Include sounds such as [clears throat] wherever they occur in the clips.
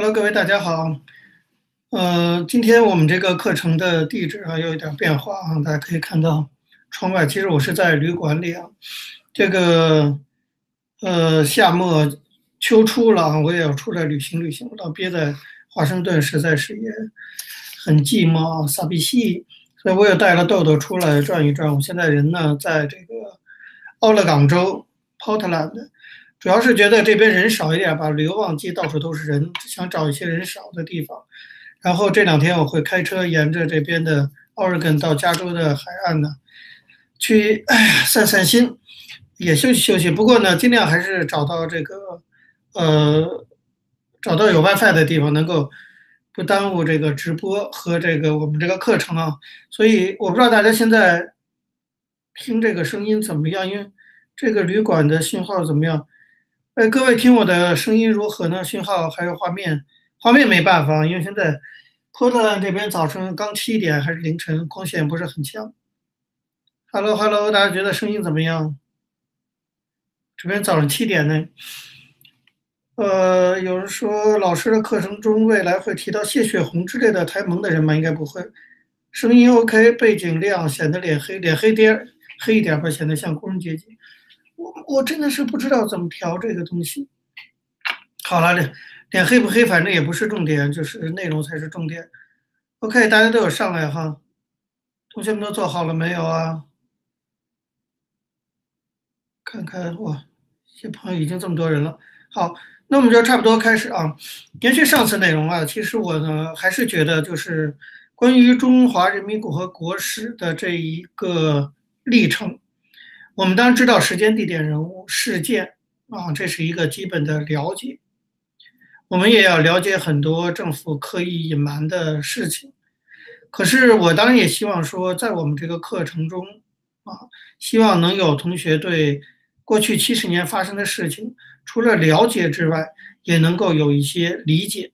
Hello，各位大家好。呃，今天我们这个课程的地址啊有一点变化啊，大家可以看到窗外，其实我是在旅馆里啊。这个呃夏末秋初了，我也要出来旅行旅行，我老憋在华盛顿实在是也很寂寞啊，傻逼戏，所以我也带了豆豆出来转一转。我现在人呢在这个奥勒冈州 Portland。主要是觉得这边人少一点吧，旅游旺季到处都是人，想找一些人少的地方。然后这两天我会开车沿着这边的奥尔根到加州的海岸呢，去哎散散心，也休息休息。不过呢，尽量还是找到这个呃找到有 WiFi 的地方，能够不耽误这个直播和这个我们这个课程啊。所以我不知道大家现在听这个声音怎么样，因为这个旅馆的信号怎么样？哎，各位听我的声音如何呢？信号还有画面，画面没办法，因为现在波特兰这边早晨刚七点还是凌晨，光线不是很强。Hello，Hello，大家觉得声音怎么样？这边早上七点呢。呃，有人说老师的课程中未来会提到谢雪红之类的太萌的人吗？应该不会。声音 OK，背景亮，显得脸黑，脸黑点黑一点吧，显得像工人阶级。我我真的是不知道怎么调这个东西。好了，脸脸黑不黑，反正也不是重点，就是内容才是重点。OK，大家都有上来哈，同学们都做好了没有啊？看看哇，些朋友已经这么多人了。好，那我们就差不多开始啊。延续上次内容啊，其实我呢还是觉得就是关于中华人民共和国史的这一个历程。我们当然知道时间、地点、人物、事件啊，这是一个基本的了解。我们也要了解很多政府刻意隐瞒的事情。可是我当然也希望说，在我们这个课程中啊，希望能有同学对过去七十年发生的事情，除了了解之外，也能够有一些理解。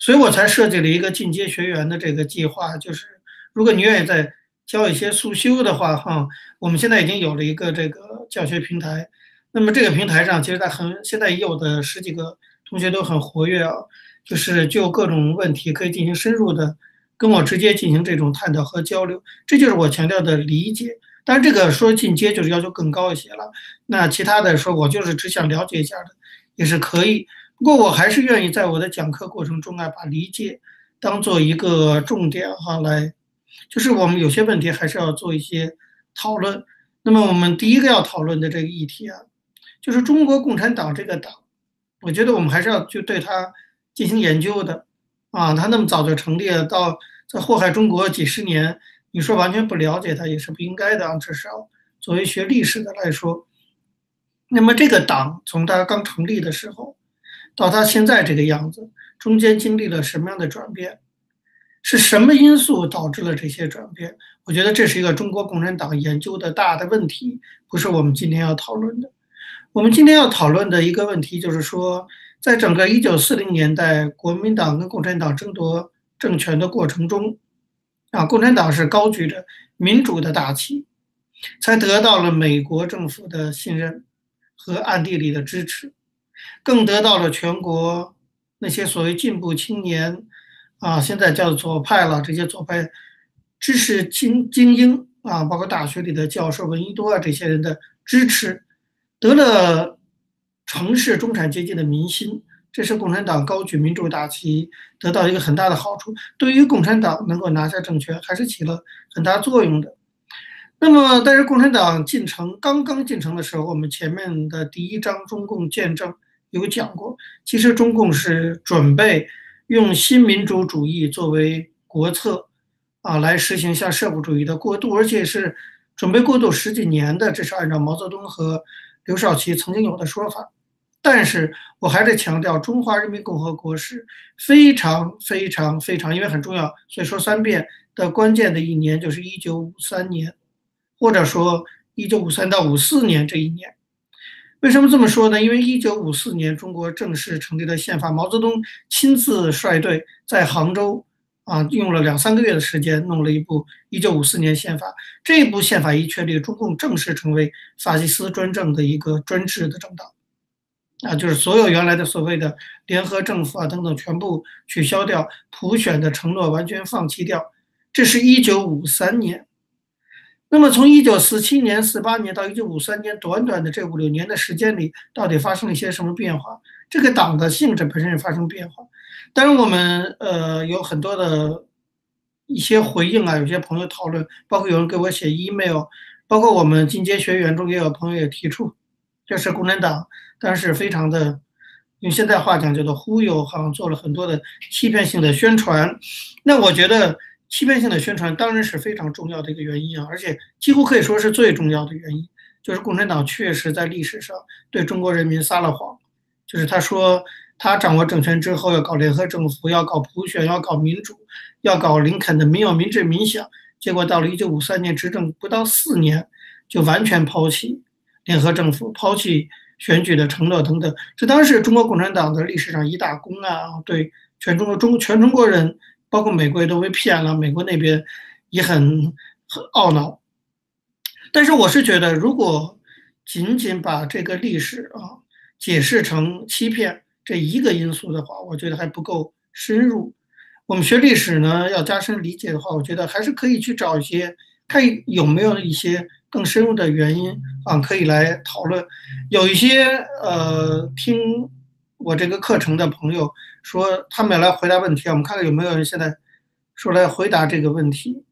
所以我才设计了一个进阶学员的这个计划，就是如果你愿意在。教一些速修的话，哈，我们现在已经有了一个这个教学平台。那么这个平台上，其实在很现在已有的十几个同学都很活跃啊，就是就各种问题可以进行深入的跟我直接进行这种探讨和交流。这就是我强调的理解。当然，这个说进阶就是要求更高一些了。那其他的说我就是只想了解一下的，也是可以。不过我还是愿意在我的讲课过程中啊，把理解当做一个重点哈来。就是我们有些问题还是要做一些讨论。那么我们第一个要讨论的这个议题啊，就是中国共产党这个党，我觉得我们还是要去对它进行研究的啊。它那么早就成立了，到在祸害中国几十年，你说完全不了解它也是不应该的啊。至少作为学历史的来说，那么这个党从它刚成立的时候到它现在这个样子，中间经历了什么样的转变？是什么因素导致了这些转变？我觉得这是一个中国共产党研究的大的问题，不是我们今天要讨论的。我们今天要讨论的一个问题就是说，在整个1940年代，国民党跟共产党争夺政权的过程中，啊，共产党是高举着民主的大旗，才得到了美国政府的信任和暗地里的支持，更得到了全国那些所谓进步青年。啊，现在叫左派了，这些左派知识精精英啊，包括大学里的教授、闻一多啊这些人的支持，得了城市中产阶级的民心，这是共产党高举民主大旗得到一个很大的好处，对于共产党能够拿下政权还是起了很大作用的。那么，但是共产党进城刚刚进城的时候，我们前面的第一章《中共建政》有讲过，其实中共是准备。用新民主主义作为国策，啊，来实行向社会主义的过渡，而且是准备过渡十几年的，这是按照毛泽东和刘少奇曾经有的说法。但是我还是强调，中华人民共和国是非常非常非常，因为很重要，所以说三遍的关键的一年就是一九五三年，或者说一九五三到五四年这一年。为什么这么说呢？因为一九五四年中国正式成立了宪法，毛泽东亲自率队在杭州啊，用了两三个月的时间弄了一部一九五四年宪法。这部宪法一确立，中共正式成为法西斯专政的一个专制的政党。啊，就是所有原来的所谓的联合政府啊等等全部取消掉，普选的承诺完全放弃掉。这是一九五三年。那么从一九四七年、四八年到一九五三年，短短的这五六年的时间里，到底发生了一些什么变化？这个党的性质本身也发生变化。当然，我们呃有很多的一些回应啊，有些朋友讨论，包括有人给我写 email，包括我们进阶学员中也有朋友也提出，就是共产党。但是非常的，用现在话讲叫做忽悠，好像做了很多的欺骗性的宣传。那我觉得欺骗性的宣传当然是非常重要的一个原因啊，而且几乎可以说是最重要的原因，就是共产党确实在历史上对中国人民撒了谎，就是他说他掌握政权之后要搞联合政府，要搞普选，要搞民主，要搞林肯的民有、民治、民享。结果到了一九五三年执政不到四年，就完全抛弃联合政府，抛弃。选举的承诺等等，这当然是中国共产党的历史上一大功啊！对全中国中全中国人，包括美国也都被骗了，美国那边也很很懊恼。但是我是觉得，如果仅仅把这个历史啊解释成欺骗这一个因素的话，我觉得还不够深入。我们学历史呢，要加深理解的话，我觉得还是可以去找一些，看有没有一些。更深入的原因啊，可以来讨论。有一些呃，听我这个课程的朋友说，他们要来回答问题啊。我们看看有没有人现在说来回答这个问题。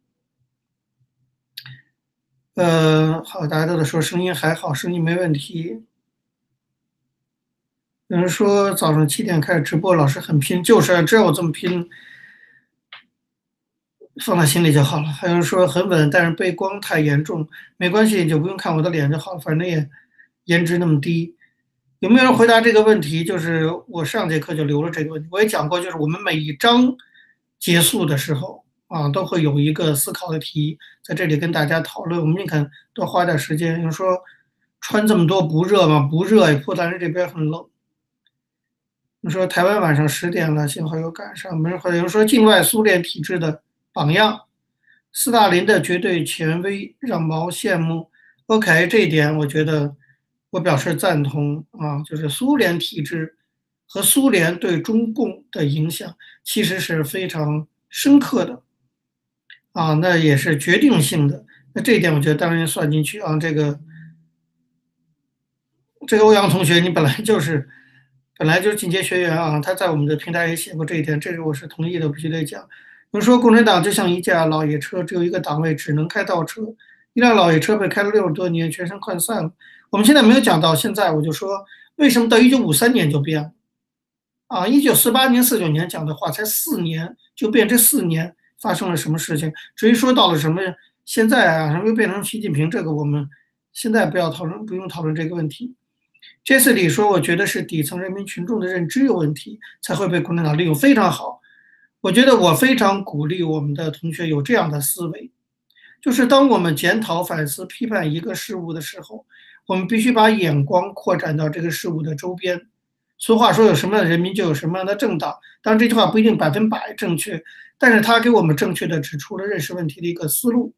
呃，好，大家都在说声音还好，声音没问题。有人说早上七点开始直播，老师很拼，就是只要我这么拼。放在心里就好了。还有人说很稳，但是背光太严重，没关系，就不用看我的脸就好了，反正也颜值那么低。有没有人回答这个问题？就是我上节课就留了这个问题，我也讲过，就是我们每一章结束的时候啊，都会有一个思考的题，在这里跟大家讨论。我们宁肯多花点时间。有人说穿这么多不热吗？不热，波兰这边很冷。你说台湾晚上十点了，幸好有赶上。没人回答。有人说境外苏联体制的。榜样，斯大林的绝对权威让毛羡慕。OK，这一点我觉得我表示赞同啊，就是苏联体制和苏联对中共的影响其实是非常深刻的啊，那也是决定性的。那这一点我觉得当然算进去啊。这个这个欧阳同学，你本来就是本来就是进阶学员啊，他在我们的平台也写过这一点，这个我是同意的，必须得讲。比如说，共产党就像一架老爷车，只有一个档位，只能开倒车。一辆老爷车被开了六十多年，全身涣散了。我们现在没有讲到现在，我就说为什么到一九五三年就变了？啊，一九四八年、四九年讲的话，才四年就变，这四年发生了什么事情？至于说到了什么现在啊，什么又变成习近平，这个我们现在不要讨论，不用讨论这个问题。这次里说，我觉得是底层人民群众的认知有问题，才会被共产党利用，非常好。我觉得我非常鼓励我们的同学有这样的思维，就是当我们检讨、反思、批判一个事物的时候，我们必须把眼光扩展到这个事物的周边。俗话说，有什么样的人民就有什么样的政党。当然，这句话不一定百分百正确，但是他给我们正确的指出了认识问题的一个思路，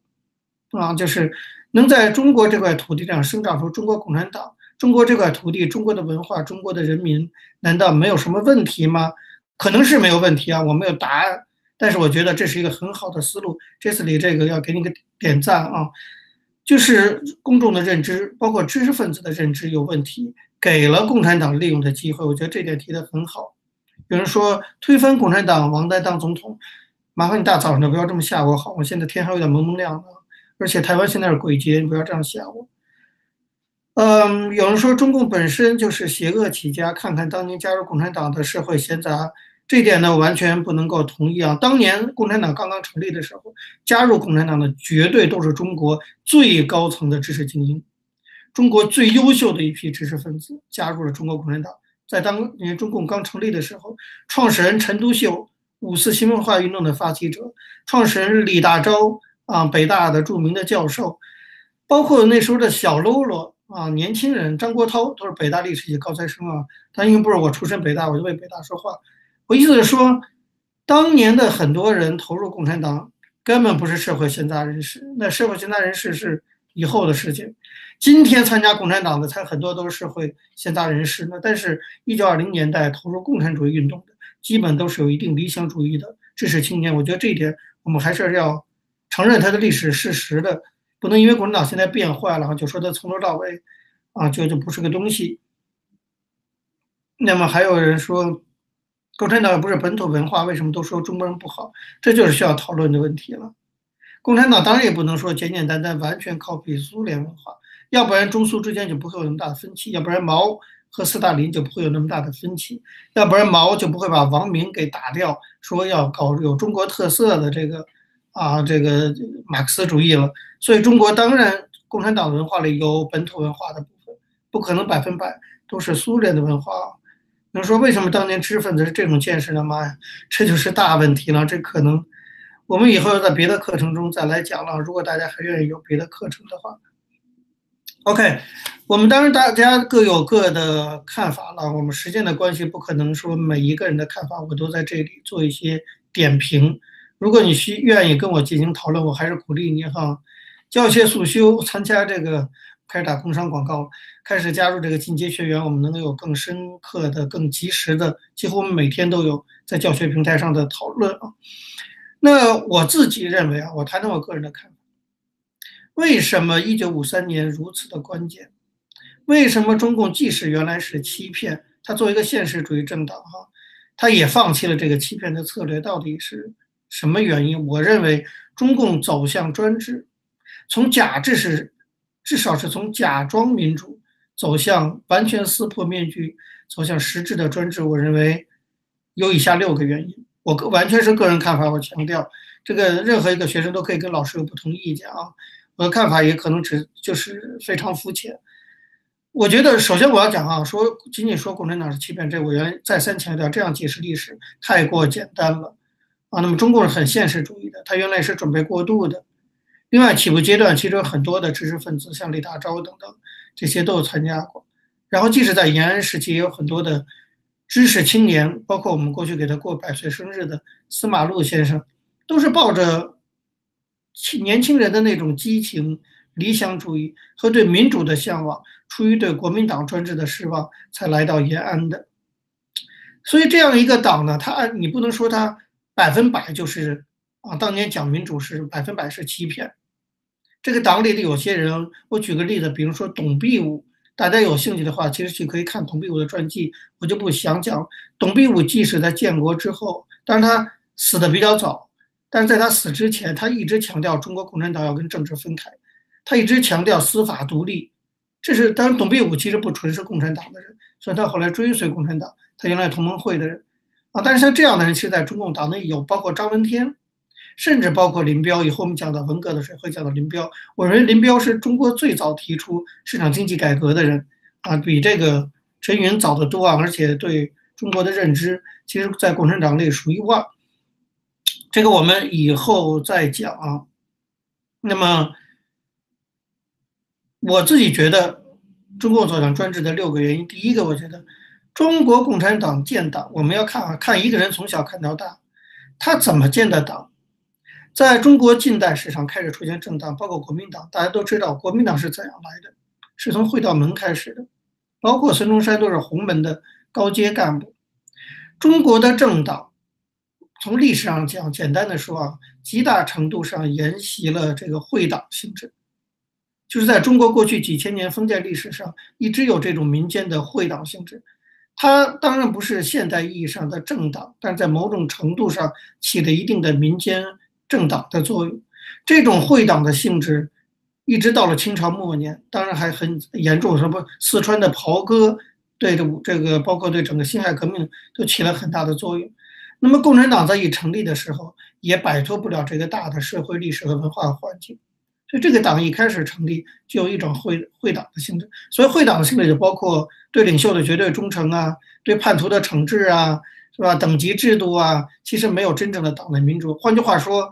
啊，就是能在中国这块土地上生长出中国共产党，中国这块土地、中国的文化、中国的人民，难道没有什么问题吗？可能是没有问题啊，我没有答案，但是我觉得这是一个很好的思路。这次里这个要给你个点赞啊，就是公众的认知，包括知识分子的认知有问题，给了共产党利用的机会。我觉得这点提的很好。有人说推翻共产党，王丹当总统，麻烦你大早上的不要这么吓我好吗？现在天还有点蒙蒙亮的，而且台湾现在是鬼节，你不要这样吓我。嗯，有人说中共本身就是邪恶起家，看看当年加入共产党的社会闲杂，这点呢完全不能够同意啊。当年共产党刚刚成立的时候，加入共产党的绝对都是中国最高层的知识精英，中国最优秀的一批知识分子加入了中国共产党。在当年中共刚成立的时候，创始人陈独秀，五四新文化运动的发起者，创始人李大钊啊，北大的著名的教授，包括那时候的小喽啰。啊，年轻人张国焘都是北大历史系高材生啊。他因为不是我出身北大，我就为北大说话。我意思是说，当年的很多人投入共产党，根本不是社会闲杂人士。那社会闲杂人士是以后的事情。今天参加共产党的才很多都是社会闲杂人士那。但是，一九二零年代投入共产主义运动的，基本都是有一定理想主义的知识青年。我觉得这一点我们还是要承认它的历史事实的，不能因为共产党现在变坏了就说它从头到尾啊就就不是个东西。那么还有人说，共产党不是本土文化，为什么都说中国人不好？这就是需要讨论的问题了。共产党当然也不能说简简单单完全靠比苏联文化，要不然中苏之间就不会有那么大的分歧，要不然毛和斯大林就不会有那么大的分歧，要不然毛就不会把王明给打掉，说要搞有中国特色的这个啊这个马克思主义了。所以中国当然共产党文化里有本土文化的部分，不可能百分百都是苏联的文化。能说为什么当年知识分子是这种见识呢？妈呀，这就是大问题了。这可能我们以后要在别的课程中再来讲了。如果大家还愿意有别的课程的话，OK，我们当然大家各有各的看法了。我们时间的关系，不可能说每一个人的看法我都在这里做一些点评。如果你需愿意跟我进行讨论，我还是鼓励你哈，教学速修，参加这个。开始打工商广告，开始加入这个进阶学员，我们能有更深刻的、更及时的，几乎我们每天都有在教学平台上的讨论啊。那我自己认为啊，我谈谈我个人的看法。为什么一九五三年如此的关键？为什么中共即使原来是欺骗，他作为一个现实主义政党哈，他也放弃了这个欺骗的策略？到底是什么原因？我认为中共走向专制，从假制是。至少是从假装民主走向完全撕破面具，走向实质的专制。我认为有以下六个原因，我个完全是个人看法。我强调，这个任何一个学生都可以跟老师有不同意见啊。我的看法也可能只就是非常肤浅。我觉得，首先我要讲啊，说仅仅说共产党是欺骗，这我原来再三强调，这样解释历史太过简单了啊。那么中共是很现实主义的，他原来是准备过渡的。另外，起步阶段其实有很多的知识分子，像李大钊等等，这些都有参加过。然后，即使在延安时期，也有很多的知识青年，包括我们过去给他过百岁生日的司马禄先生，都是抱着年轻人的那种激情、理想主义和对民主的向往，出于对国民党专制的失望，才来到延安的。所以，这样一个党呢，他你不能说他百分百就是啊，当年讲民主是百分百是欺骗。这个党里的有些人，我举个例子，比如说董必武，大家有兴趣的话，其实去可以看董必武的传记，我就不详讲。董必武即使在建国之后，但是他死的比较早，但是在他死之前，他一直强调中国共产党要跟政治分开，他一直强调司法独立。这是当然，董必武其实不纯是共产党的人，所以他后来追随共产党，他原来同盟会的人啊。但是像这样的人，其实在中共党内有，包括张闻天。甚至包括林彪，以后我们讲到文革的时候会讲到林彪。我认为林彪是中国最早提出市场经济改革的人，啊，比这个陈云早得多啊，而且对中国的认知，其实在共产党内数一数二。这个我们以后再讲啊。那么我自己觉得，中共走向专制的六个原因，第一个，我觉得中国共产党建党，我们要看啊，看一个人从小看到大，他怎么建的党。在中国近代史上开始出现政党，包括国民党。大家都知道国民党是怎样来的，是从会道门开始的，包括孙中山都是洪门的高阶干部。中国的政党，从历史上讲，简单的说啊，极大程度上沿袭了这个会党性质，就是在中国过去几千年封建历史上，一直有这种民间的会党性质。它当然不是现代意义上的政党，但在某种程度上起了一定的民间。政党的作用，这种会党的性质，一直到了清朝末年，当然还很严重。什么四川的袍哥，对这这个包括对整个辛亥革命都起了很大的作用。那么共产党在一成立的时候，也摆脱不了这个大的社会历史和文化环境。所以这个党一开始成立就有一种会会党的性质。所以会党的性质就包括对领袖的绝对忠诚啊，对叛徒的惩治啊，是吧？等级制度啊，其实没有真正的党内民主。换句话说。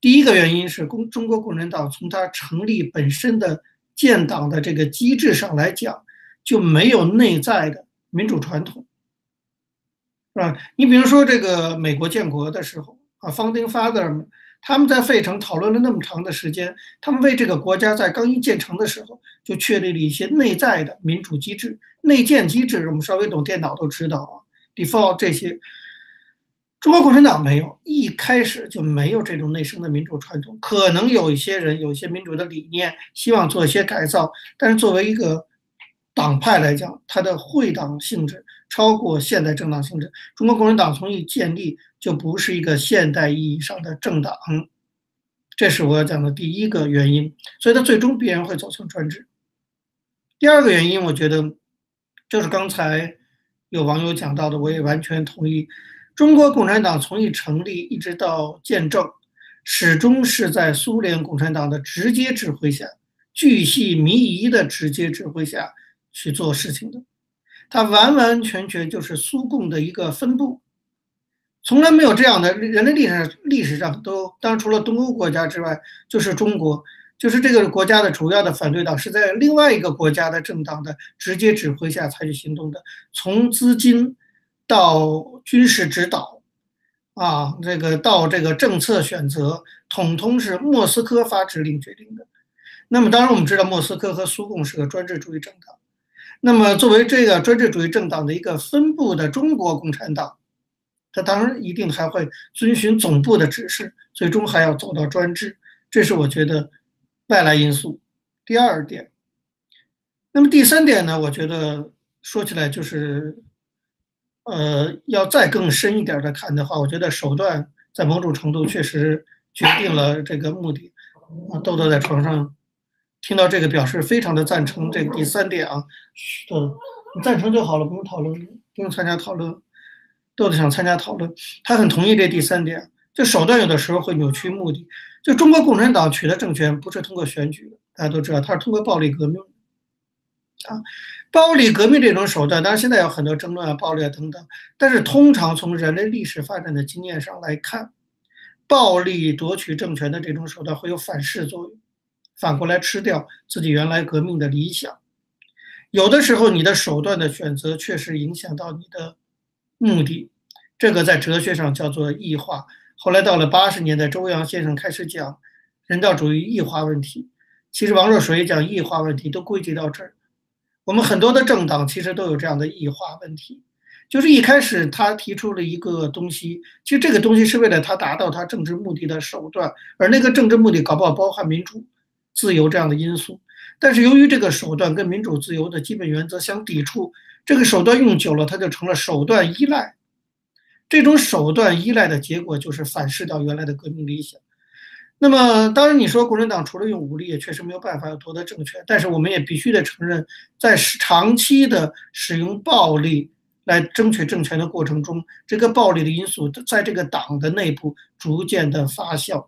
第一个原因是共中国共产党从它成立本身的建党的这个机制上来讲，就没有内在的民主传统，是吧？你比如说这个美国建国的时候啊，Founding Father 们他们在费城讨论了那么长的时间，他们为这个国家在刚一建成的时候就确立了一些内在的民主机制、内建机制。我们稍微懂电脑都知道啊，default 这些。中国共产党没有，一开始就没有这种内生的民主传统。可能有一些人有一些民主的理念，希望做一些改造，但是作为一个党派来讲，它的会党性质超过现代政党性质。中国共产党从一建立。就不是一个现代意义上的政党，这是我要讲的第一个原因，所以它最终必然会走向专制。第二个原因，我觉得就是刚才有网友讲到的，我也完全同意。中国共产党从一成立一直到建政，始终是在苏联共产党的直接指挥下，巨细靡遗的直接指挥下去做事情的，它完完全全就是苏共的一个分部。从来没有这样的人类历史历史上都，当然除了东欧国家之外，就是中国，就是这个国家的主要的反对党是在另外一个国家的政党的直接指挥下采取行动的，从资金到军事指导，啊，这个到这个政策选择，统统是莫斯科发指令决定的。那么当然我们知道莫斯科和苏共是个专制主义政党，那么作为这个专制主义政党的一个分部的中国共产党。他当然一定还会遵循总部的指示，最终还要走到专制，这是我觉得外来因素。第二点，那么第三点呢？我觉得说起来就是，呃，要再更深一点的看的话，我觉得手段在某种程度确实决定了这个目的。豆豆在床上听到这个表示非常的赞成这第三点啊，豆，你赞成就好了，不用讨论，不用参加讨论。豆豆想参加讨论，他很同意这第三点，就手段有的时候会扭曲目的。就中国共产党取得政权不是通过选举，大家都知道，它是通过暴力革命。啊，暴力革命这种手段，当然现在有很多争论啊，暴力啊等等。但是通常从人类历史发展的经验上来看，暴力夺取政权的这种手段会有反噬作用，反过来吃掉自己原来革命的理想。有的时候你的手段的选择确实影响到你的。目的，这个在哲学上叫做异化。后来到了八十年代，周扬先生开始讲人道主义异化问题。其实王若水讲异化问题，都归结到这儿。我们很多的政党其实都有这样的异化问题，就是一开始他提出了一个东西，其实这个东西是为了他达到他政治目的的手段，而那个政治目的搞不好包含民主、自由这样的因素。但是由于这个手段跟民主自由的基本原则相抵触。这个手段用久了，它就成了手段依赖。这种手段依赖的结果就是反噬掉原来的革命理想。那么，当然你说共产党除了用武力，也确实没有办法要夺得政权。但是我们也必须得承认，在长期的使用暴力来争取政权的过程中，这个暴力的因素在这个党的内部逐渐的发酵，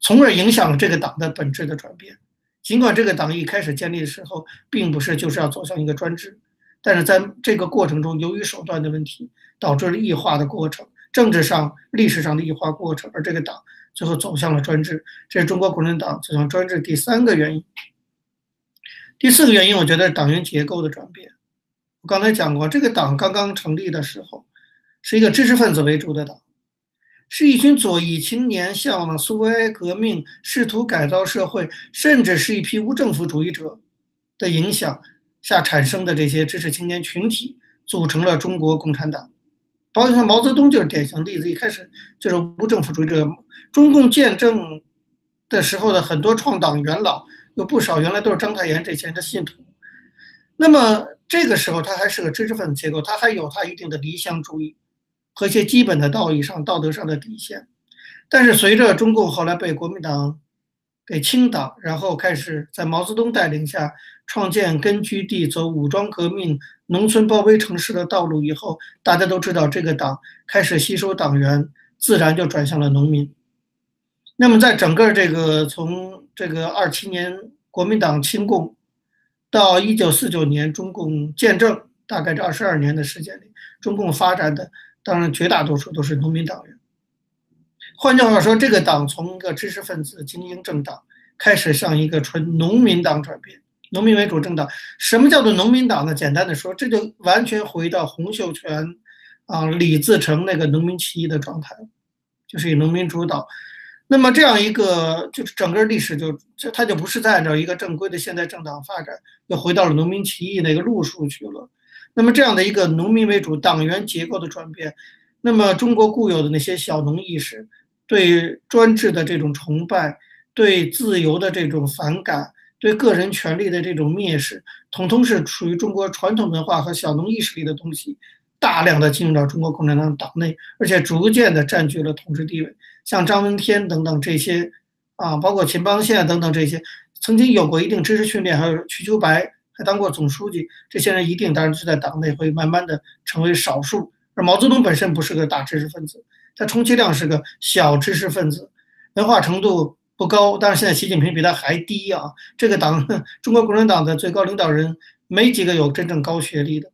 从而影响了这个党的本质的转变。尽管这个党一开始建立的时候，并不是就是要走向一个专制。但是在这个过程中，由于手段的问题，导致了异化的过程，政治上、历史上的异化过程，而这个党最后走向了专制，这是中国共产党走向专制第三个原因。第四个原因，我觉得是党员结构的转变。我刚才讲过，这个党刚刚成立的时候，是一个知识分子为主的党，是一群左翼青年向往苏维埃革命，试图改造社会，甚至是一批无政府主义者的影响。下产生的这些知识青年群体组成了中国共产党，包括像毛泽东就是典型例子。一开始就是无政府主义者，中共建政的时候的很多创党元老有不少原来都是章太炎这些人的信徒。那么这个时候他还是个知识分子结构，他还有他一定的理想主义和一些基本的道义上、道德上的底线。但是随着中共后来被国民党给清党，然后开始在毛泽东带领下。创建根据地，走武装革命、农村包围城市的道路以后，大家都知道这个党开始吸收党员，自然就转向了农民。那么，在整个这个从这个二七年国民党清共到一九四九年中共建政，大概这二十二年的时间里，中共发展的当然绝大多数都是农民党员。换句话说，这个党从一个知识分子精英政党开始向一个纯农民党转变。农民为主政党，什么叫做农民党呢？简单的说，这就完全回到洪秀全，啊，李自成那个农民起义的状态，就是以农民主导。那么这样一个就是整个历史就这它就不是在按照一个正规的现代政党发展，又回到了农民起义那个路数去了。那么这样的一个农民为主党员结构的转变，那么中国固有的那些小农意识，对专制的这种崇拜，对自由的这种反感，对个人权利的这种蔑视，统统是属于中国传统文化和小农意识里的东西。大量的进入到中国共产党党内，而且逐渐的占据了统治地位。像张闻天等等这些，啊，包括秦邦宪等等这些，曾经有过一定知识训练，还有瞿秋白还当过总书记，这些人一定当然是在党内会慢慢的成为少数。而毛泽东本身不是个大知识分子，他充其量是个小知识分子，文化程度不高。但是现在习近平比他还低啊！这个党，[laughs] 中国共产党的最高领导人没几个有真正高学历的。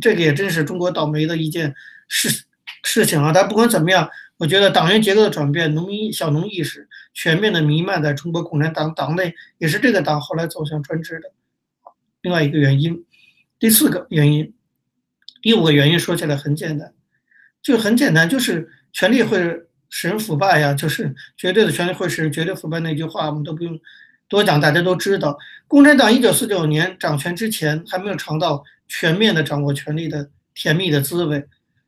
这个也真是中国倒霉的一件事事情啊！但不管怎么样，我觉得党员结构的转变、农民小农意识全面的弥漫在中国共产党党内，也是这个党后来走向专制的另外一个原因。第四个原因，第五个原因说起来很简单，就很简单，就是权力会使人腐败呀，就是绝对的权力会使人绝对腐败那句话，我们都不用多讲，大家都知道。共产党一九四九年掌权之前，还没有尝到。全面的掌握权力的甜蜜的滋味，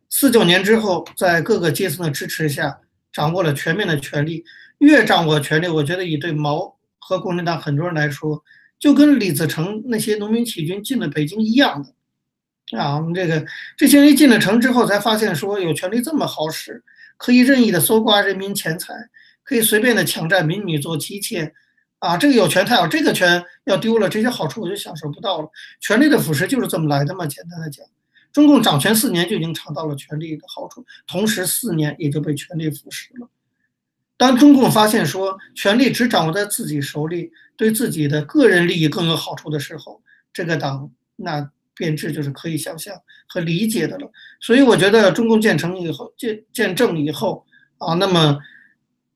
四九年之后，在各个阶层的支持下，掌握了全面的权力。越掌握权力，我觉得以对毛和共产党很多人来说，就跟李自成那些农民起义军进了北京一样的。啊，我们这个这些人进了城之后，才发现说有权力这么好使，可以任意的搜刮人民钱财，可以随便的抢占民女做妻妾。啊，这个有权太好，这个权要丢了，这些好处我就享受不到了。权力的腐蚀就是这么来的嘛。简单的讲，中共掌权四年就已经尝到了权力的好处，同时四年也就被权力腐蚀了。当中共发现说权力只掌握在自己手里，对自己的个人利益更有好处的时候，这个党那变质就是可以想象和理解的了。所以我觉得中共建成以后建建政以后啊，那么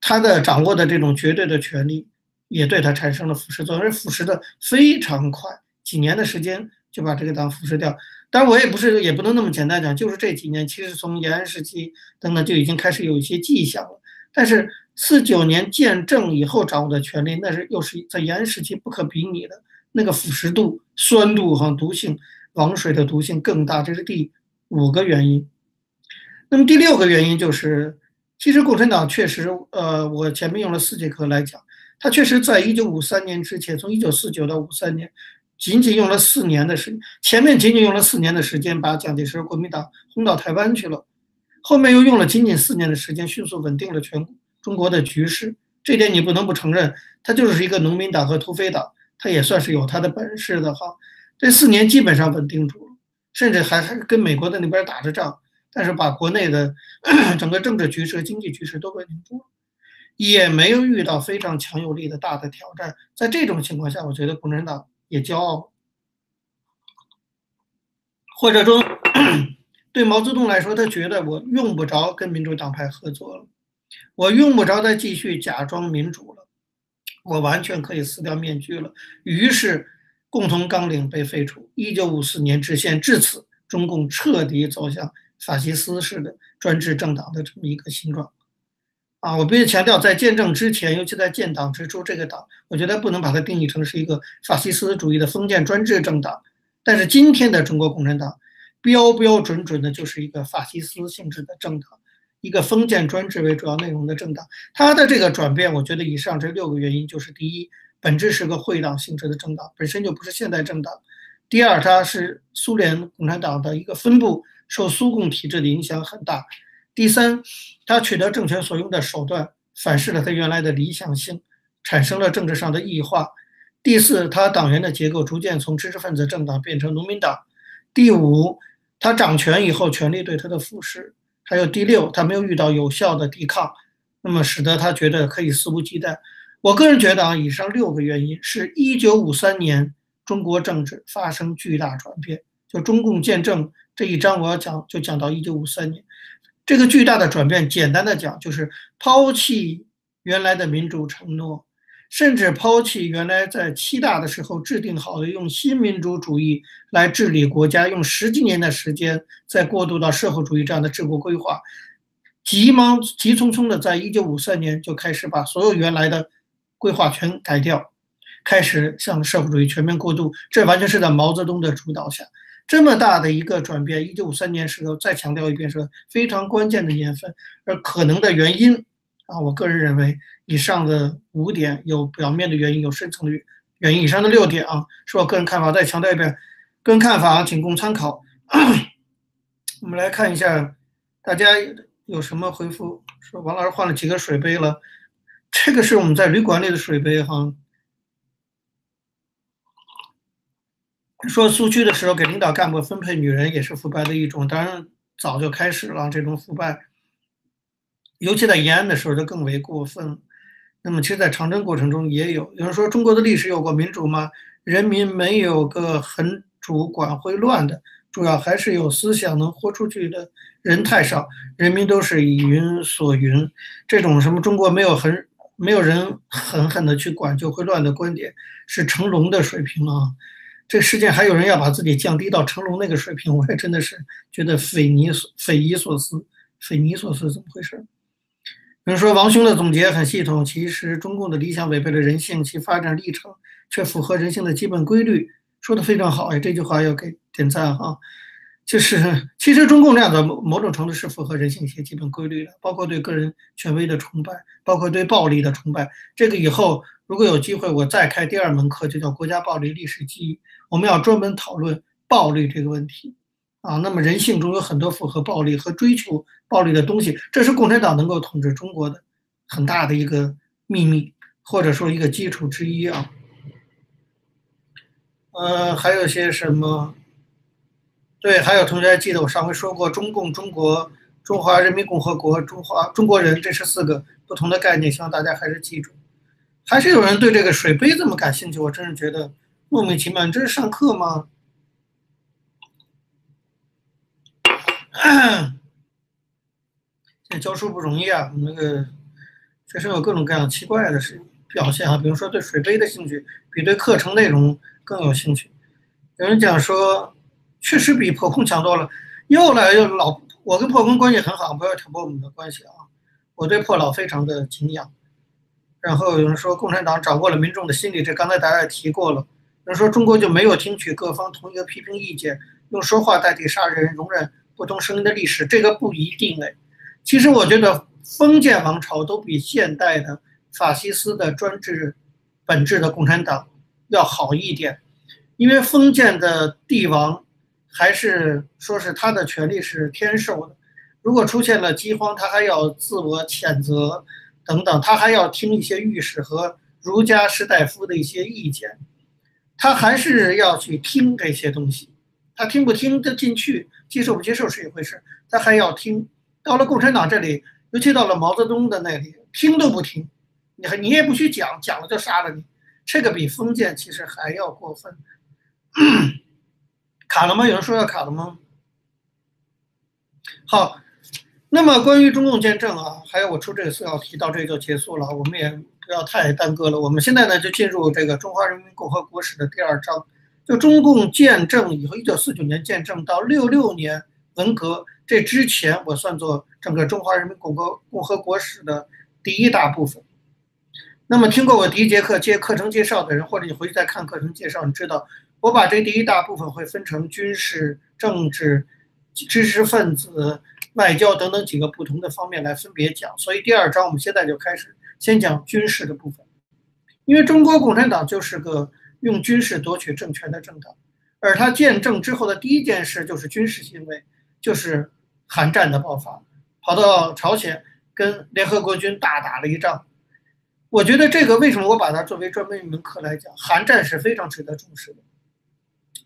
他的掌握的这种绝对的权力。也对它产生了腐蚀作用，而腐蚀的非常快，几年的时间就把这个党腐蚀掉。当然，我也不是，也不能那么简单讲，就是这几年，其实从延安时期等等就已经开始有一些迹象了。但是四九年建政以后掌握的权力，那是又是在延安时期不可比拟的，那个腐蚀度、酸度和毒性，王水的毒性更大。这是第五个原因。那么第六个原因就是，其实共产党确实，呃，我前面用了四节课来讲。他确实在一九五三年之前，从一九四九到五三年，仅仅用了四年的时间，前面仅仅用了四年的时间把蒋介石国民党轰到台湾去了，后面又用了仅仅四年的时间迅速稳定了全中国的局势。这点你不能不承认，他就是一个农民党和土匪党，他也算是有他的本事的哈。这四年基本上稳定住了，甚至还还跟美国的那边打着仗，但是把国内的 [clears throat] 整个政治局势、经济局势都稳定住了。也没有遇到非常强有力的大的挑战，在这种情况下，我觉得共产党也骄傲，或者说 [clears throat] 对毛泽东来说，他觉得我用不着跟民主党派合作了，我用不着再继续假装民主了，我完全可以撕掉面具了。于是，共同纲领被废除，一九五四年制宪至此，中共彻底走向法西斯式的专制政党的这么一个形状。啊，我必须强调，在建政之前，尤其在建党之初，这个党，我觉得不能把它定义成是一个法西斯主义的封建专制政党。但是今天的中国共产党，标标准准的就是一个法西斯性质的政党，一个封建专制为主要内容的政党。它的这个转变，我觉得以上这六个原因，就是第一，本质是个会党性质的政党，本身就不是现代政党；第二，它是苏联共产党的一个分部，受苏共体制的影响很大。第三，他取得政权所用的手段反噬了他原来的理想性，产生了政治上的异化。第四，他党员的结构逐渐从知识分子政党变成农民党。第五，他掌权以后权力对他的腐蚀。还有第六，他没有遇到有效的抵抗，那么使得他觉得可以肆无忌惮。我个人觉得啊，以上六个原因是一九五三年中国政治发生巨大转变。就中共建政这一章，我要讲就讲到一九五三年。这个巨大的转变，简单的讲，就是抛弃原来的民主承诺，甚至抛弃原来在七大的时候制定好的用新民主主义来治理国家，用十几年的时间再过渡到社会主义这样的治国规划，急忙急匆匆的在一九五三年就开始把所有原来的规划全改掉，开始向社会主义全面过渡。这完全是在毛泽东的主导下，这么大的一个转变。一九五三年时候再强调一遍，是非常关键的年份，而可能的原因啊，我个人认为以上的五点有表面的原因，有深层的原因。以上的六点啊，是我个人看法，再强调一遍，个人看法仅供参考。[coughs] 我们来看一下，大家有什么回复？说王老师换了几个水杯了？这个是我们在旅馆里的水杯哈。说苏区的时候给领导干部分配女人也是腐败的一种，当然早就开始了这种腐败，尤其在延安的时候就更为过分。那么其实，在长征过程中也有。有人说中国的历史有过民主吗？人民没有个很主管会乱的。主要还是有思想能豁出去的人太少，人民都是以云所云。这种什么中国没有很没有人狠狠的去管就会乱的观点，是成龙的水平了啊！这世界还有人要把自己降低到成龙那个水平，我也真的是觉得匪夷所匪夷所思，匪夷所思，怎么回事？有人说王兄的总结很系统，其实中共的理想违背了人性，其发展历程却符合人性的基本规律。说的非常好哎，这句话要给点赞哈。就是其实中共这样的某种程度是符合人性一些基本规律的，包括对个人权威的崇拜，包括对暴力的崇拜。这个以后如果有机会，我再开第二门课，就叫国家暴力历史记忆，我们要专门讨论暴力这个问题啊。那么人性中有很多符合暴力和追求暴力的东西，这是共产党能够统治中国的很大的一个秘密，或者说一个基础之一啊。呃，还有些什么？对，还有同学还记得我上回说过，中共、中国、中华人民共和国、中华中国人，这是四个不同的概念，希望大家还是记住。还是有人对这个水杯这么感兴趣，我真是觉得莫名其妙。你这是上课吗？[clears throat] 现在教书不容易啊，那个学生有各种各样奇怪的事表现啊，比如说对水杯的兴趣比对课程内容。更有兴趣。有人讲说，确实比破空强多了。又来又老，我跟破空关系很好，不要挑拨我们的关系啊。我对破老非常的敬仰。然后有人说，共产党掌握了民众的心理，这刚才大家也提过了。有人说，中国就没有听取各方同一个批评意见，用说话代替杀人，容忍不同声音的历史，这个不一定哎。其实我觉得，封建王朝都比现代的法西斯的专制本质的共产党。要好一点，因为封建的帝王还是说是他的权力是天授的，如果出现了饥荒，他还要自我谴责等等，他还要听一些御史和儒家士大夫的一些意见，他还是要去听这些东西，他听不听得进去，接受不接受是一回事，他还要听。到了共产党这里，尤其到了毛泽东的那里，听都不听，你还你也不许讲，讲了就杀了你。这个比封建其实还要过分，卡了吗？有人说要卡了吗？好，那么关于中共建政啊，还有我出这个四道题，到这就结束了，我们也不要太耽搁了。我们现在呢就进入这个中华人民共和国史的第二章，就中共建政以后，一九四九年建政到六六年文革这之前，我算作整个中华人民共和共和国史的第一大部分。那么听过我第一节课介课程介绍的人，或者你回去再看课程介绍，你知道我把这第一大部分会分成军事、政治、知识分子、外交等等几个不同的方面来分别讲。所以第二章我们现在就开始先讲军事的部分，因为中国共产党就是个用军事夺取政权的政党，而他建政之后的第一件事就是军事行为，就是韩战的爆发，跑到朝鲜跟联合国军大打了一仗。我觉得这个为什么我把它作为专门一门课来讲？韩战是非常值得重视的。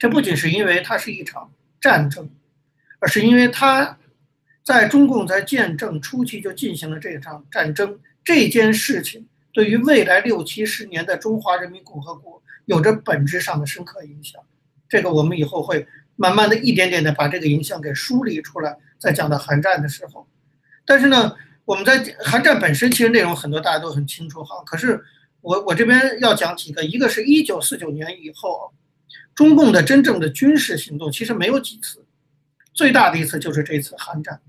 这不仅是因为它是一场战争，而是因为它在中共在建政初期就进行了这场战争。这件事情对于未来六七十年的中华人民共和国有着本质上的深刻影响。这个我们以后会慢慢的一点点的把这个影响给梳理出来，在讲到韩战的时候。但是呢？我们在韩战本身其实内容很多，大家都很清楚哈。可是我我这边要讲几个，一个是一九四九年以后，中共的真正的军事行动其实没有几次，最大的一次就是这次韩战。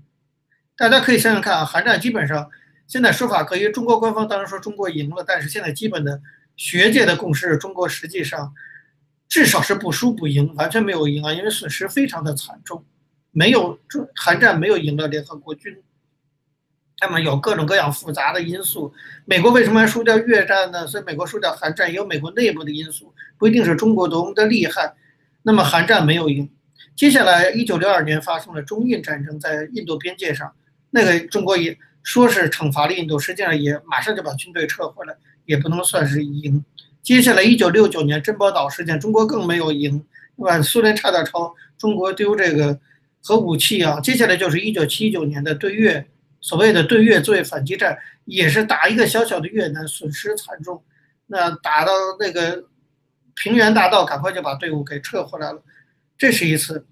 大家可以想想看啊，韩战基本上现在说法可以，中国官方当然说中国赢了，但是现在基本的学界的共识，中国实际上至少是不输不赢，完全没有赢啊，因为损失非常的惨重，没有中韩战没有赢了联合国军。那么有各种各样复杂的因素，美国为什么输掉越战呢？所以美国输掉韩战也有美国内部的因素，不一定是中国多么的厉害。那么韩战没有赢，接下来一九六二年发生了中印战争，在印度边界上，那个中国也说是惩罚了印度，实际上也马上就把军队撤回来，也不能算是赢。接下来一九六九年珍宝岛事件，中国更没有赢，对吧？苏联差点朝中国丢这个核武器啊。接下来就是一九七九年的对越。所谓的对越作为反击战，也是打一个小小的越南，损失惨重。那打到那个平原大道，赶快就把队伍给撤回来了。这是一次，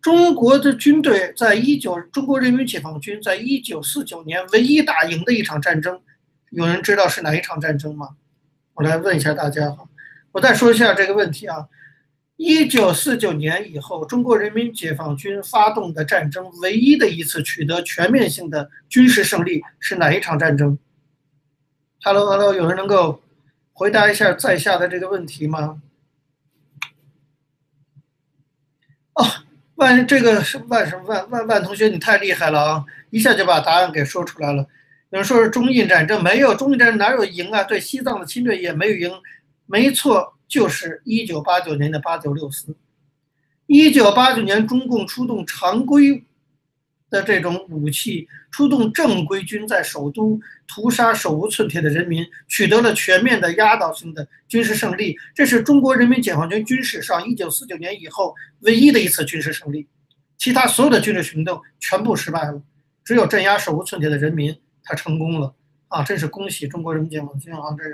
中国的军队在一九，中国人民解放军在一九四九年唯一打赢的一场战争，有人知道是哪一场战争吗？我来问一下大家哈。我再说一下这个问题啊。一九四九年以后，中国人民解放军发动的战争，唯一的一次取得全面性的军事胜利是哪一场战争？Hello，Hello，有人能够回答一下在下的这个问题吗？哦，万这个是万什么万万万同学，你太厉害了啊！一下就把答案给说出来了。有人说是中印战争，没有中印战争哪有赢啊？对西藏的侵略也没有赢，没错。就是一九八九年的八九六四，一九八九年中共出动常规的这种武器，出动正规军在首都屠杀手无寸铁的人民，取得了全面的压倒性的军事胜利。这是中国人民解放军军史上一九四九年以后唯一的一次军事胜利，其他所有的军事行动全部失败了，只有镇压手无寸铁的人民他成功了啊！真是恭喜中国人民解放军啊！这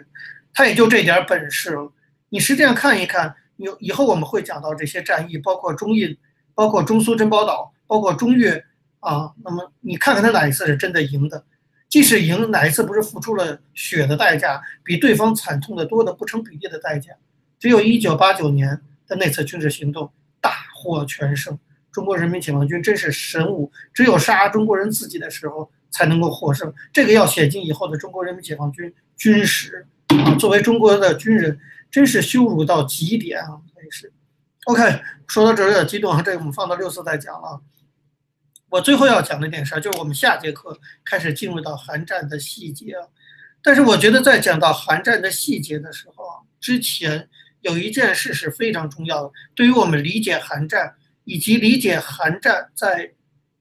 他也就这点本事了。你实际上看一看，有以后我们会讲到这些战役，包括中印，包括中苏珍宝岛，包括中越啊。那么你看看他哪一次是真的赢的？即使赢，哪一次不是付出了血的代价，比对方惨痛的多的不成比例的代价？只有一九八九年的那次军事行动大获全胜，中国人民解放军真是神武，只有杀中国人自己的时候才能够获胜。这个要写进以后的中国人民解放军军史啊。作为中国的军人。真是羞辱到极点啊！真是。OK，说到这有点激动啊，这个我们放到六四再讲了。我最后要讲的一件事就是我们下节课开始进入到韩战的细节啊。但是我觉得在讲到韩战的细节的时候啊，之前有一件事是非常重要的，对于我们理解韩战以及理解韩战在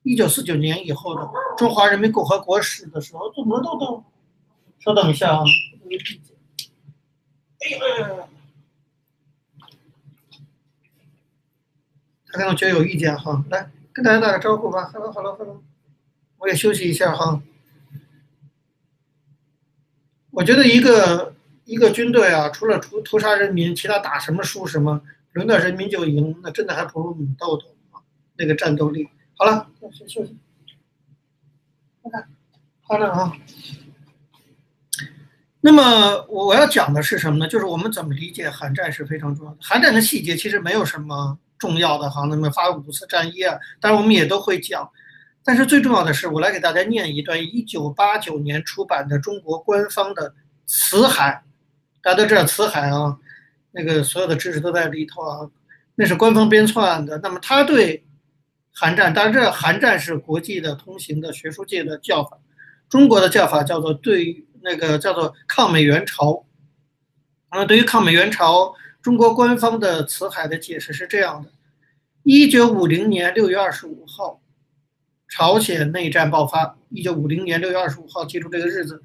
一九四九年以后的中华人民共和国史的时候，怎么都都。稍等一下啊。他可能觉得有意见哈，来跟大家打个招呼吧。Hello，Hello，Hello，我也休息一下哈。我觉得一个一个军队啊，除了屠屠杀人民，其他打什么输什么，轮到人民就赢，那真的还不如你豆豆啊，那个战斗力。好了，先休息。OK，好了啊。那么我我要讲的是什么呢？就是我们怎么理解韩战是非常重要的。韩战的细节其实没有什么重要的哈，那么发五次战役啊，当然我们也都会讲。但是最重要的是，我来给大家念一段一九八九年出版的中国官方的《辞海》，大家都知道《辞海》啊，那个所有的知识都在里头啊，那是官方编纂的。那么他对韩战，大家知道韩战是国际的通行的学术界的叫法，中国的叫法叫做对。那个叫做抗美援朝，啊，对于抗美援朝，中国官方的辞海的解释是这样的：一九五零年六月二十五号，朝鲜内战爆发。一九五零年六月二十五号，记住这个日子。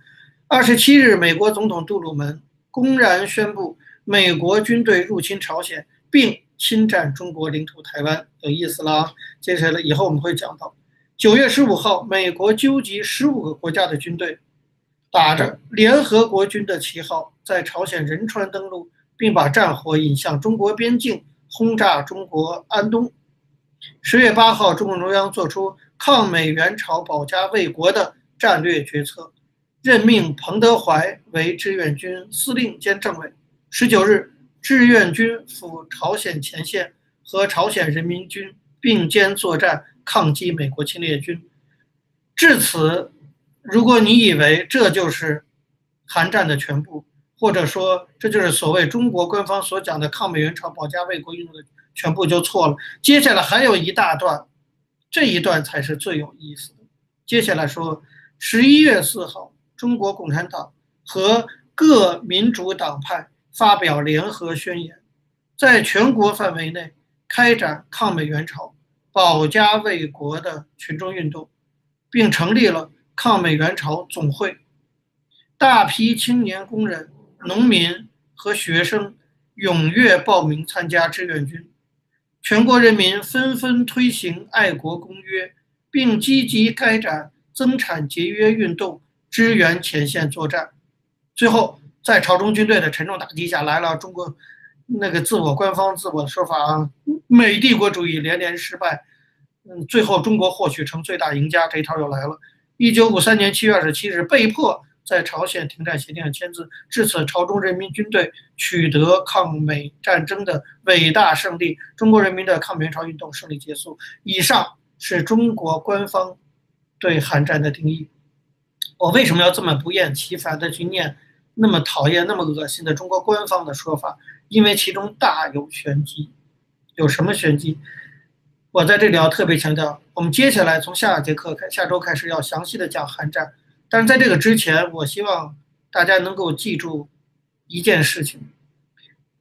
二十七日，美国总统杜鲁门公然宣布美国军队入侵朝鲜，并侵占中国领土台湾，有意思了啊！接下来以后我们会讲到。九月十五号，美国纠集十五个国家的军队。打着联合国军的旗号，在朝鲜仁川登陆，并把战火引向中国边境，轰炸中国安东。十月八号，中共中央作出抗美援朝、保家卫国的战略决策，任命彭德怀为志愿军司令兼政委。十九日，志愿军赴朝鲜前线，和朝鲜人民军并肩作战，抗击美国侵略军。至此，如果你以为这就是韩战的全部，或者说这就是所谓中国官方所讲的抗美援朝、保家卫国运动的全部，就错了。接下来还有一大段，这一段才是最有意思的。接下来说，十一月四号，中国共产党和各民主党派发表联合宣言，在全国范围内开展抗美援朝、保家卫国的群众运动，并成立了抗美援朝总会，大批青年、工人。农民和学生踊跃报名参加志愿军，全国人民纷纷推行爱国公约，并积极开展增产节约运动，支援前线作战。最后，在朝中军队的沉重打击下，来了中国那个自我官方自我的说法啊，美帝国主义连连失败，嗯，最后中国或许成最大赢家，这一套又来了。一九五三年七月二十七日，被迫。在朝鲜停战协定上签字，至此，朝中人民军队取得抗美战争的伟大胜利，中国人民的抗美援朝运动胜利结束。以上是中国官方对韩战的定义。我为什么要这么不厌其烦的去念那么讨厌、那么恶心的中国官方的说法？因为其中大有玄机。有什么玄机？我在这里要特别强调，我们接下来从下节课开，下周开始要详细的讲韩战。但是在这个之前，我希望大家能够记住一件事情：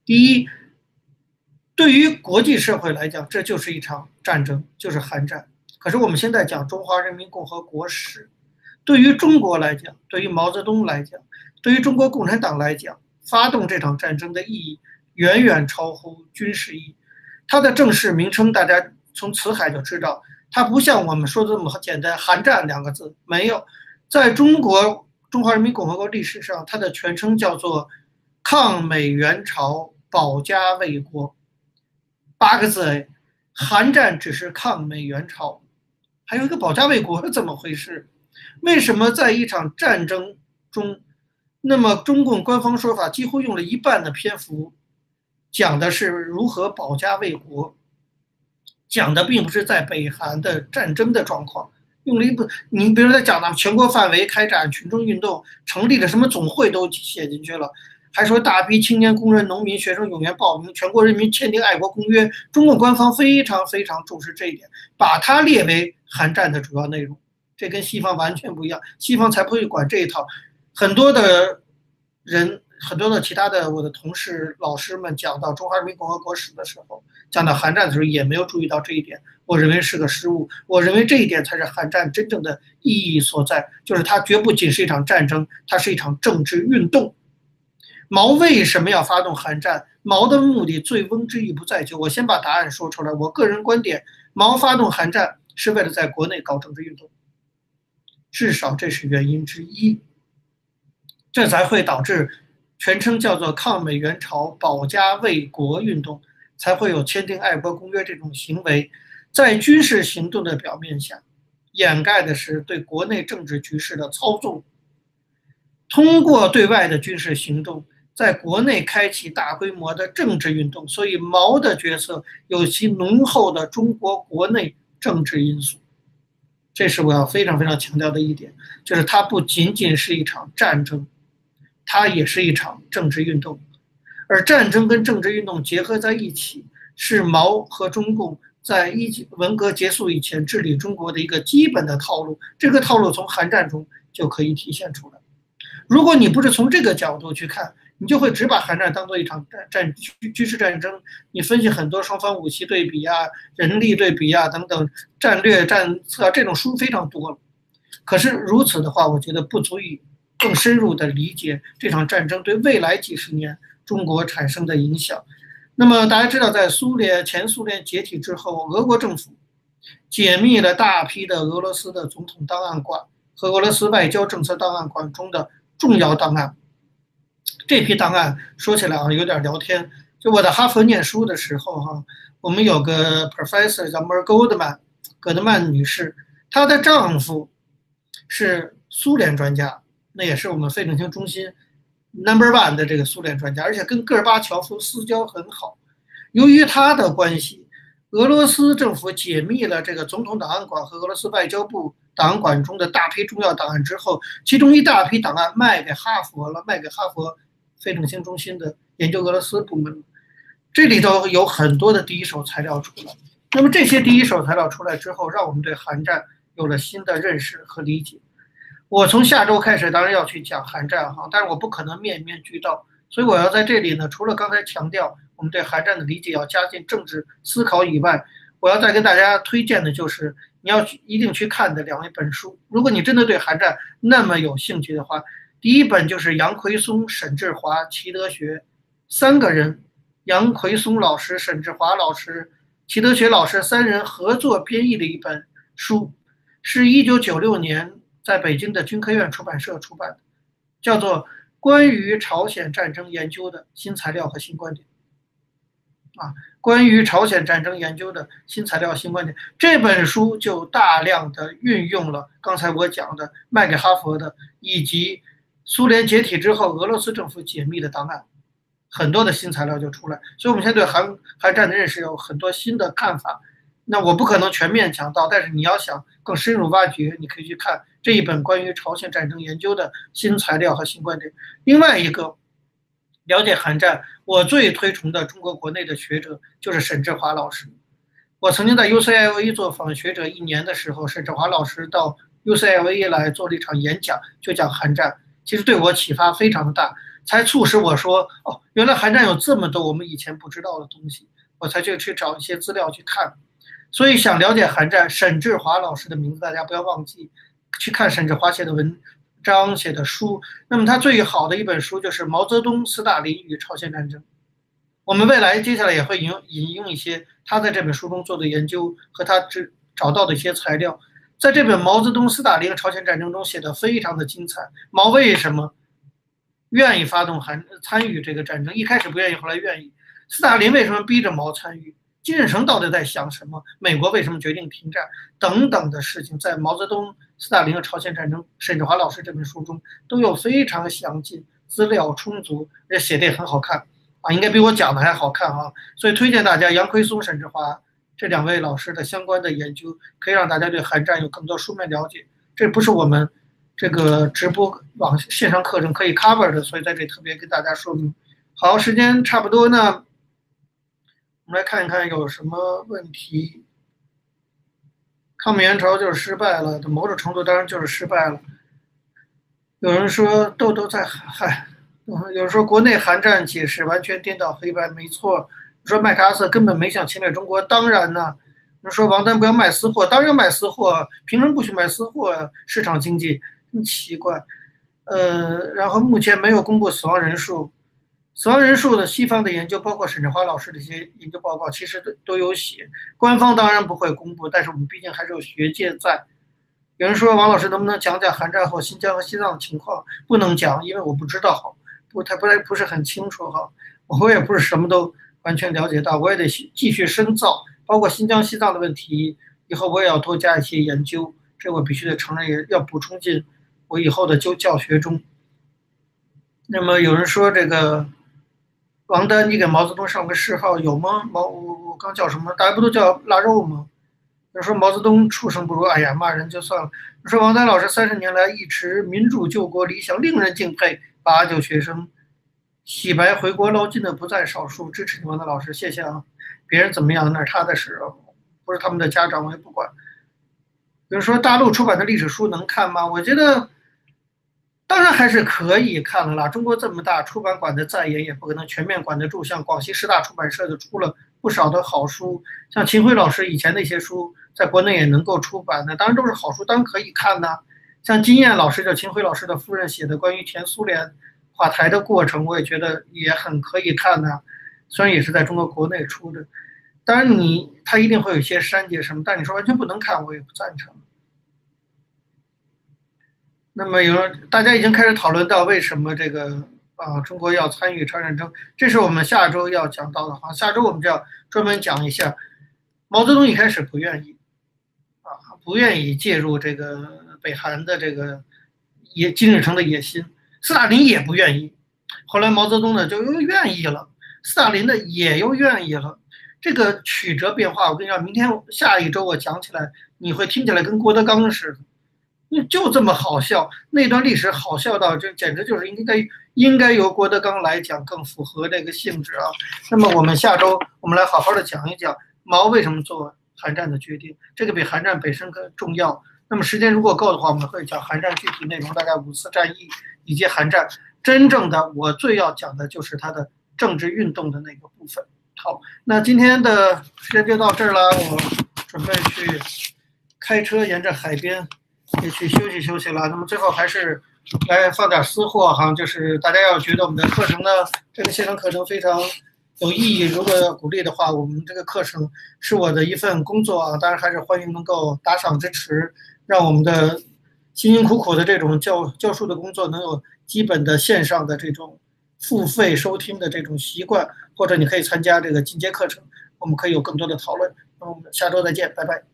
第一，对于国际社会来讲，这就是一场战争，就是韩战。可是我们现在讲中华人民共和国史，对于中国来讲，对于毛泽东来讲，对于中国共产党来讲，发动这场战争的意义远远超乎军事意义。它的正式名称，大家从词海就知道，它不像我们说的这么简单，“韩战”两个字没有。在中国中华人民共和国历史上，它的全称叫做“抗美援朝保家卫国”，八个字。韩战只是抗美援朝，还有一个保家卫国是，[laughs] 怎么回事？为什么在一场战争中，那么中共官方说法几乎用了一半的篇幅，讲的是如何保家卫国，讲的并不是在北韩的战争的状况。用了一部，你比如在讲的全国范围开展群众运动，成立了什么总会都写进去了，还说大批青年、工人、农民、学生踊跃报名，全国人民签订爱国公约。中共官方非常非常重视这一点，把它列为韩战的主要内容。这跟西方完全不一样，西方才不会管这一套。很多的人。很多的其他的我的同事、老师们讲到中华人民共和国史的时候，讲到韩战的时候，也没有注意到这一点。我认为是个失误。我认为这一点才是韩战真正的意义所在，就是它绝不仅是一场战争，它是一场政治运动。毛为什么要发动韩战？毛的目的醉翁之意不在酒。我先把答案说出来。我个人观点，毛发动韩战是为了在国内搞政治运动，至少这是原因之一。这才会导致。全称叫做抗美援朝保家卫国运动，才会有签订爱国公约这种行为，在军事行动的表面下，掩盖的是对国内政治局势的操纵。通过对外的军事行动，在国内开启大规模的政治运动，所以毛的决策有其浓厚的中国国内政治因素。这是我要非常非常强调的一点，就是它不仅仅是一场战争。它也是一场政治运动，而战争跟政治运动结合在一起，是毛和中共在一文革结束以前治理中国的一个基本的套路。这个套路从韩战中就可以体现出来。如果你不是从这个角度去看，你就会只把韩战当做一场战战军事战争。你分析很多双方武器对比啊、人力对比啊等等战略战策这种书非常多了。可是如此的话，我觉得不足以。更深入地理解这场战争对未来几十年中国产生的影响。那么大家知道，在苏联前苏联解体之后，俄国政府解密了大批的俄罗斯的总统档案馆和俄罗斯外交政策档案馆中的重要档案。这批档案说起来啊，有点聊天。就我在哈佛念书的时候，哈，我们有个 professor 叫 Mer Goldman，戈德曼女士，她的丈夫是苏联专家。那也是我们费正清中心 number one 的这个苏联专家，而且跟戈尔巴乔夫私交很好。由于他的关系，俄罗斯政府解密了这个总统档案馆和俄罗斯外交部档。案馆中的大批重要档案之后，其中一大批档案卖给哈佛了，卖给哈佛非正清中心的研究俄罗斯部门。这里头有很多的第一手材料出来。那么这些第一手材料出来之后，让我们对韩战有了新的认识和理解。我从下周开始，当然要去讲韩战哈，但是我不可能面面俱到，所以我要在这里呢，除了刚才强调我们对韩战的理解要加进政治思考以外，我要再跟大家推荐的就是你要去一定去看的两本书。如果你真的对韩战那么有兴趣的话，第一本就是杨奎松、沈志华、齐德学三个人，杨奎松老师、沈志华老师。齐德学老师三人合作编译的一本书，是一九九六年在北京的军科院出版社出版的，叫做《关于朝鲜战争研究的新材料和新观点》。啊，关于朝鲜战争研究的新材料、新观点，这本书就大量的运用了刚才我讲的卖给哈佛的，以及苏联解体之后俄罗斯政府解密的档案。很多的新材料就出来，所以我们现在对韩韩战的认识有很多新的看法。那我不可能全面讲到，但是你要想更深入挖掘，你可以去看这一本关于朝鲜战争研究的新材料和新观点。另外一个了解韩战，我最推崇的中国国内的学者就是沈志华老师。我曾经在 UCLA 做访学者一年的时候，沈志华老师到 UCLA 来做了一场演讲，就讲韩战，其实对我启发非常的大。才促使我说哦，原来韩战有这么多我们以前不知道的东西，我才去去找一些资料去看。所以想了解韩战，沈志华老师的名字大家不要忘记，去看沈志华写的文章、写的书。那么他最好的一本书就是《毛泽东、斯大林与朝鲜战争》。我们未来接下来也会引用引用一些他在这本书中做的研究和他这找到的一些材料，在这本《毛泽东、斯大林朝鲜战争》中写的非常的精彩。毛为什么？愿意发动韩参与这个战争，一开始不愿意，后来愿意。斯大林为什么逼着毛参与？金日成到底在想什么？美国为什么决定停战？等等的事情，在毛泽东、斯大林和朝鲜战争，沈志华老师这本书中都有非常详尽，资料充足，而且写的也很好看啊，应该比我讲的还好看啊。所以推荐大家杨奎松、沈志华这两位老师的相关的研究，可以让大家对韩战有更多书面了解。这不是我们。这个直播网线上课程可以 cover 的，所以在这里特别跟大家说明。好，时间差不多呢，我们来看一看有什么问题。抗美援朝就是失败了，某种程度当然就是失败了。有人说豆豆在嗨，有人说国内韩战解释完全颠倒黑白，没错。说麦克阿瑟根本没想侵略中国，当然呢。人说王丹不要卖私货，当然卖私货，凭什么不许卖私货？市场经济。真奇怪，呃，然后目前没有公布死亡人数，死亡人数的西方的研究，包括沈志华老师的一些研究报告，其实都都有写。官方当然不会公布，但是我们毕竟还是有学界在。有人说王老师能不能讲讲韩战后新疆和西藏的情况？不能讲，因为我不知道，不太不太不是很清楚哈。我也不是什么都完全了解到，我也得继续深造，包括新疆、西藏的问题，以后我也要多加一些研究，这我必须得承认，也要补充进。我以后的教教学中，那么有人说这个王丹，你给毛泽东上个谥号有吗？毛我我刚叫什么？大家不都叫腊肉吗？有人说毛泽东畜生不如，哎呀，骂人就算了。说王丹老师三十年来一直民主救国理想，令人敬佩。八九学生洗白回国捞金的不在少数，支持王丹老师，谢谢啊。别人怎么样那是他的事，不是他们的家长，我也不管。比如说大陆出版的历史书能看吗？我觉得。当然还是可以看了啦。中国这么大，出版管的再严也不可能全面管得住。像广西师大出版社就出了不少的好书，像秦晖老师以前那些书，在国内也能够出版的，当然都是好书，当然可以看呢。像金燕老师，就秦晖老师的夫人写的关于前苏联垮台的过程，我也觉得也很可以看的，虽然也是在中国国内出的。当然你他一定会有一些删节什么，但你说完全不能看，我也不赞成。那么有大家已经开始讨论到为什么这个啊中国要参与朝鲜战争，这是我们下周要讲到的话，下周我们就要专门讲一下毛泽东一开始不愿意啊不愿意介入这个北韩的这个野金日成的野心，斯大林也不愿意，后来毛泽东呢就又愿意了，斯大林呢也又愿意了，这个曲折变化，我跟你讲，明天下一周我讲起来，你会听起来跟郭德纲似的。那就这么好笑，那段历史好笑到这简直就是应该应该由郭德纲来讲更符合这个性质啊。那么我们下周我们来好好的讲一讲毛为什么做韩战的决定，这个比韩战本身更重要。那么时间如果够的话，我们会讲韩战具体内容，大概五次战役以及韩战真正的我最要讲的就是它的政治运动的那个部分。好，那今天的时间就到这儿了，我准备去开车沿着海边去休息休息了。那么最后还是来放点私货哈，就是大家要觉得我们的课程呢，这个线上课程非常有意义，如果要鼓励的话，我们这个课程是我的一份工作啊，当然还是欢迎能够打赏支持，让我们的辛辛苦苦的这种教教书的工作能有基本的线上的这种。付费收听的这种习惯，或者你可以参加这个进阶课程，我们可以有更多的讨论。那我们下周再见，拜拜。